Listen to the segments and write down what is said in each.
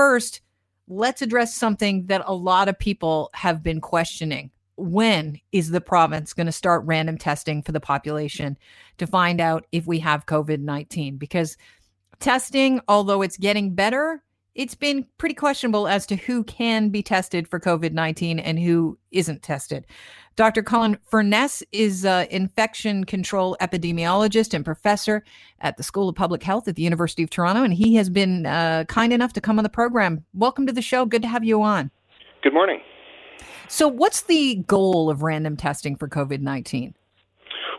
first, let's address something that a lot of people have been questioning. When is the province going to start random testing for the population to find out if we have COVID 19? Because testing, although it's getting better, it's been pretty questionable as to who can be tested for COVID 19 and who isn't tested. Dr. Colin Furness is an infection control epidemiologist and professor at the School of Public Health at the University of Toronto, and he has been uh, kind enough to come on the program. Welcome to the show. Good to have you on. Good morning. So, what's the goal of random testing for COVID 19?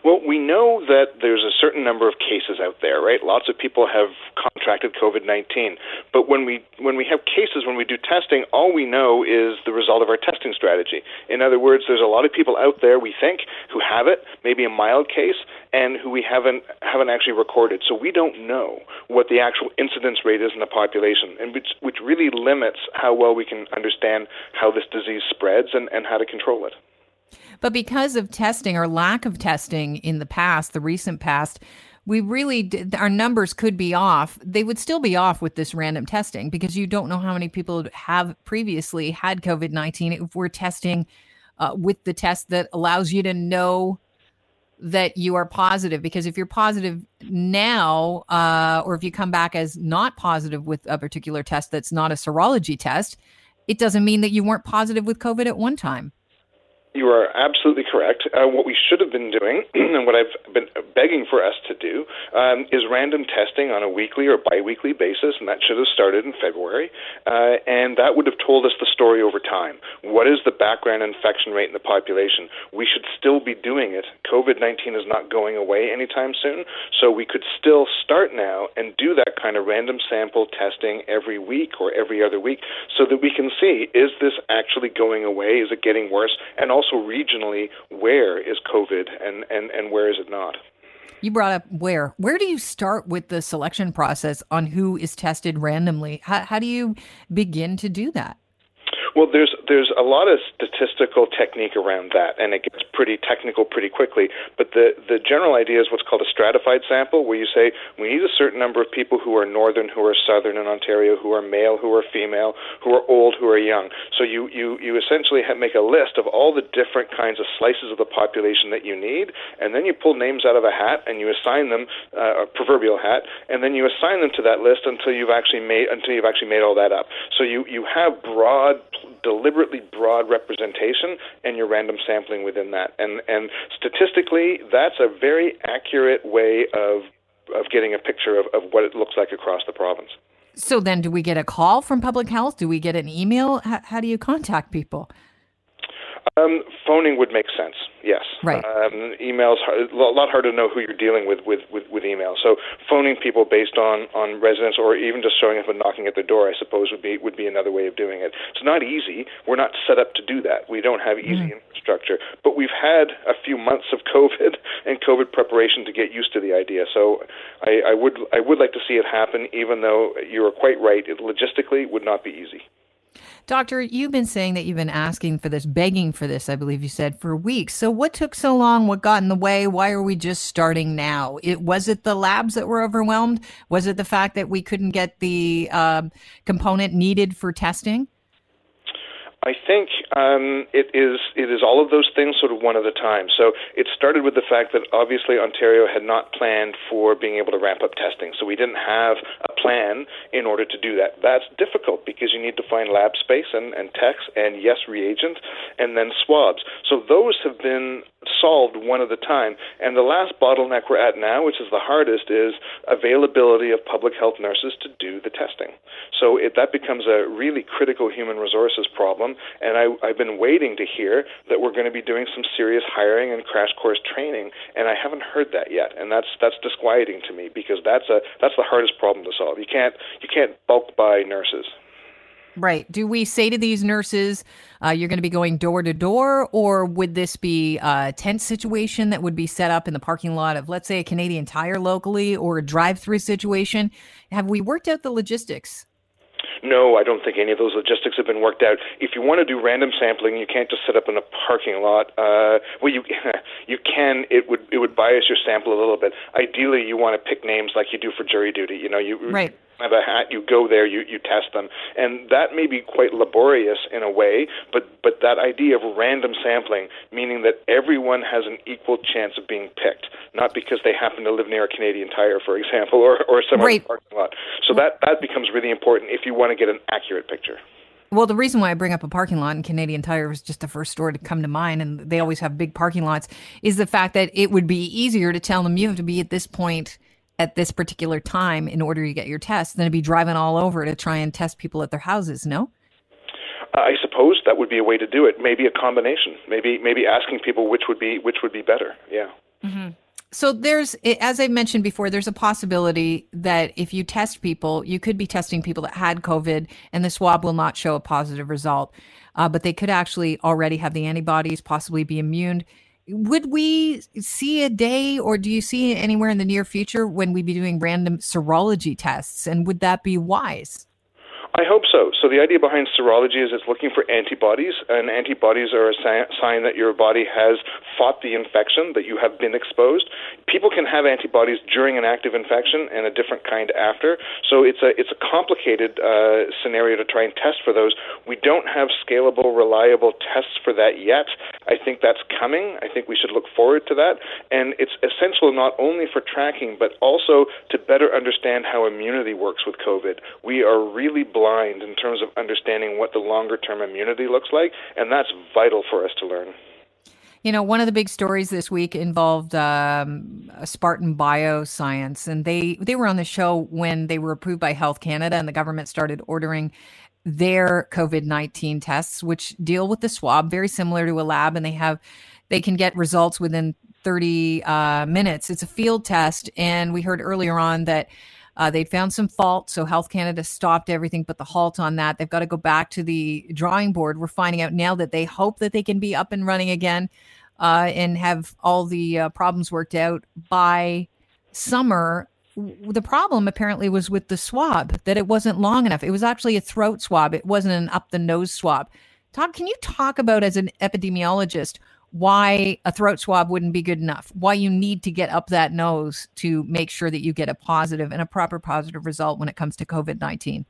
Well, we know that there's a certain number of cases out there, right? Lots of people have contracted COVID-19, but when we when we have cases, when we do testing, all we know is the result of our testing strategy. In other words, there's a lot of people out there we think who have it, maybe a mild case, and who we haven't haven't actually recorded. So we don't know what the actual incidence rate is in the population, and which which really limits how well we can understand how this disease spreads and, and how to control it. But because of testing or lack of testing in the past, the recent past, we really did, our numbers could be off. They would still be off with this random testing because you don't know how many people have previously had COVID 19 if we're testing uh, with the test that allows you to know that you are positive. Because if you're positive now, uh, or if you come back as not positive with a particular test that's not a serology test, it doesn't mean that you weren't positive with COVID at one time. You are absolutely correct. Uh, what we should have been doing, and what I've been begging for us to do, um, is random testing on a weekly or biweekly basis, and that should have started in February. Uh, and that would have told us the story over time. What is the background infection rate in the population? We should still be doing it. COVID 19 is not going away anytime soon, so we could still start now and do that kind of random sample testing every week or every other week so that we can see is this actually going away? Is it getting worse? And also also regionally where is COVID and, and, and where is it not. You brought up where. Where do you start with the selection process on who is tested randomly? How, how do you begin to do that? Well, there's there's a lot of statistical technique around that, and it gets pretty technical pretty quickly. But the the general idea is what's called a stratified sample, where you say we need a certain number of people who are northern, who are southern in Ontario, who are male, who are female, who are old, who are young. So you you you essentially make a list of all the different kinds of slices of the population that you need, and then you pull names out of a hat and you assign them uh, a proverbial hat, and then you assign them to that list until you've actually made until you've actually made all that up. So you you have broad deliberately broad representation and you're random sampling within that. And and statistically, that's a very accurate way of of getting a picture of, of what it looks like across the province. So then, do we get a call from public health? Do we get an email? How, how do you contact people? Um, phoning would make sense. Yes. Right. Um, emails a lot harder to know who you're dealing with with with, with email. So phoning people based on on residence or even just showing up and knocking at the door, I suppose would be would be another way of doing it. It's not easy. We're not set up to do that. We don't have easy mm. infrastructure. But we've had a few months of COVID and COVID preparation to get used to the idea. So I, I would I would like to see it happen, even though you are quite right. It logistically would not be easy. Doctor, you've been saying that you've been asking for this, begging for this, I believe you said, for weeks. So what took so long? What got in the way? Why are we just starting now? It was it the labs that were overwhelmed? Was it the fact that we couldn't get the uh, component needed for testing? I think um, it is it is all of those things sort of one at a time. So it started with the fact that obviously Ontario had not planned for being able to ramp up testing, so we didn't have a plan in order to do that. That's difficult because you need to find lab space and, and techs and yes reagents and then swabs. So those have been solved one at a time. And the last bottleneck we're at now, which is the hardest, is availability of public health nurses to do the testing. So it, that becomes a really critical human resources problem. And I, I've been waiting to hear that we're going to be doing some serious hiring and crash course training, and I haven't heard that yet. And that's that's disquieting to me because that's a that's the hardest problem to solve. You can't you can't bulk buy nurses. Right. Do we say to these nurses, uh, you're going to be going door to door, or would this be a tent situation that would be set up in the parking lot of, let's say, a Canadian Tire locally or a drive through situation? Have we worked out the logistics? No, I don't think any of those logistics have been worked out. If you want to do random sampling, you can't just set up in a parking lot. Uh, well, you you can. It would it would bias your sample a little bit. Ideally, you want to pick names like you do for jury duty. You know, you right have a hat, you go there, you, you test them. And that may be quite laborious in a way, but, but that idea of random sampling, meaning that everyone has an equal chance of being picked, not because they happen to live near a Canadian Tire, for example, or, or some right. parking lot. So that, that becomes really important if you want to get an accurate picture. Well, the reason why I bring up a parking lot and Canadian Tire was just the first store to come to mind, and they always have big parking lots, is the fact that it would be easier to tell them you have to be at this point at this particular time in order to get your test than to be driving all over to try and test people at their houses, no? I suppose that would be a way to do it. Maybe a combination. Maybe maybe asking people which would be which would be better. Yeah. Mm-hmm so there's as i mentioned before there's a possibility that if you test people you could be testing people that had covid and the swab will not show a positive result uh, but they could actually already have the antibodies possibly be immune would we see a day or do you see anywhere in the near future when we'd be doing random serology tests? And would that be wise I hope so. So the idea behind serology is it's looking for antibodies, and antibodies are a sign that your body has fought the infection, that you have been exposed. People can have antibodies during an active infection and a different kind after. So it's a it's a complicated uh, scenario to try and test for those. We don't have scalable, reliable tests for that yet. I think that's coming. I think we should look forward to that, and it's essential not only for tracking but also to better understand how immunity works with COVID. We are really blind in terms of understanding what the longer term immunity looks like, and that's vital for us to learn. You know, one of the big stories this week involved um, Spartan Bioscience, and they they were on the show when they were approved by Health Canada, and the government started ordering their COVID nineteen tests, which deal with the swab, very similar to a lab, and they have they can get results within 30 uh, minutes. It's a field test, and we heard earlier on that uh, they found some fault, so Health Canada stopped everything but the halt on that. They've got to go back to the drawing board. We're finding out now that they hope that they can be up and running again uh, and have all the uh, problems worked out by summer. The problem apparently was with the swab, that it wasn't long enough. It was actually a throat swab, it wasn't an up the nose swab. Todd, can you talk about as an epidemiologist why a throat swab wouldn't be good enough, why you need to get up that nose to make sure that you get a positive and a proper positive result when it comes to COVID 19?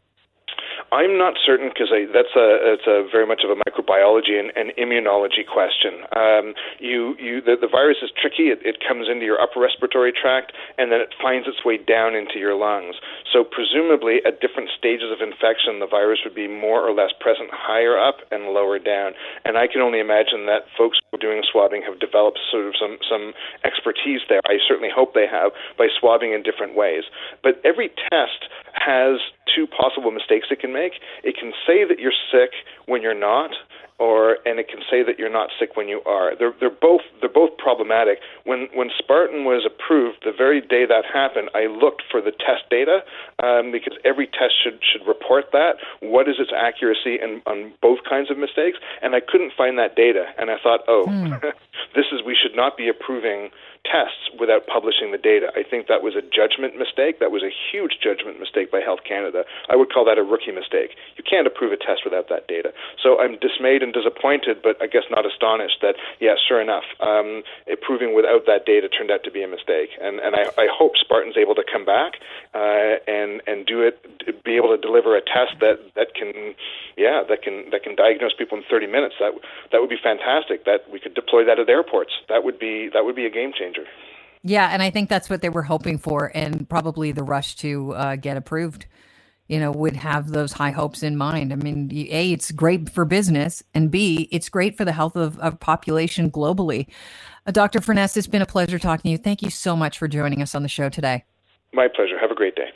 I'm not certain because that's a a very much of a microbiology and, and immunology question. Um, you you the, the virus is tricky. It, it comes into your upper respiratory tract and then it finds its way down into your lungs. So presumably, at different stages of infection, the virus would be more or less present higher up and lower down. And I can only imagine that folks who are doing swabbing have developed sort of some some expertise there. I certainly hope they have by swabbing in different ways. But every test has two possible mistakes it can make. It can say that you're sick when you're not, or and it can say that you're not sick when you are. They're they're both they're both problematic. When when Spartan was approved, the very day that happened, I looked for the test data um, because every test should should report that. What is its accuracy and on both kinds of mistakes? And I couldn't find that data, and I thought, oh, hmm. this is we should not be approving tests without publishing the data. I think that was a judgment mistake. That was a huge judgment mistake by Health Canada. I would call that a rookie mistake. You can't approve a test without that data. So I'm dismayed and disappointed, but I guess not astonished that, yeah, sure enough, um, approving without that data turned out to be a mistake. And, and I, I hope Spartan's able to come back uh, and, and do it, be able to deliver a test that, that can, yeah, that can, that can diagnose people in 30 minutes. That, that would be fantastic. That we could deploy that at airports. That would be, that would be a game changer Yeah, and I think that's what they were hoping for, and probably the rush to uh, get approved. You know, would have those high hopes in mind. I mean, a it's great for business, and b it's great for the health of, of population globally. Uh, Dr. Furness, it's been a pleasure talking to you. Thank you so much for joining us on the show today. My pleasure. Have a great day.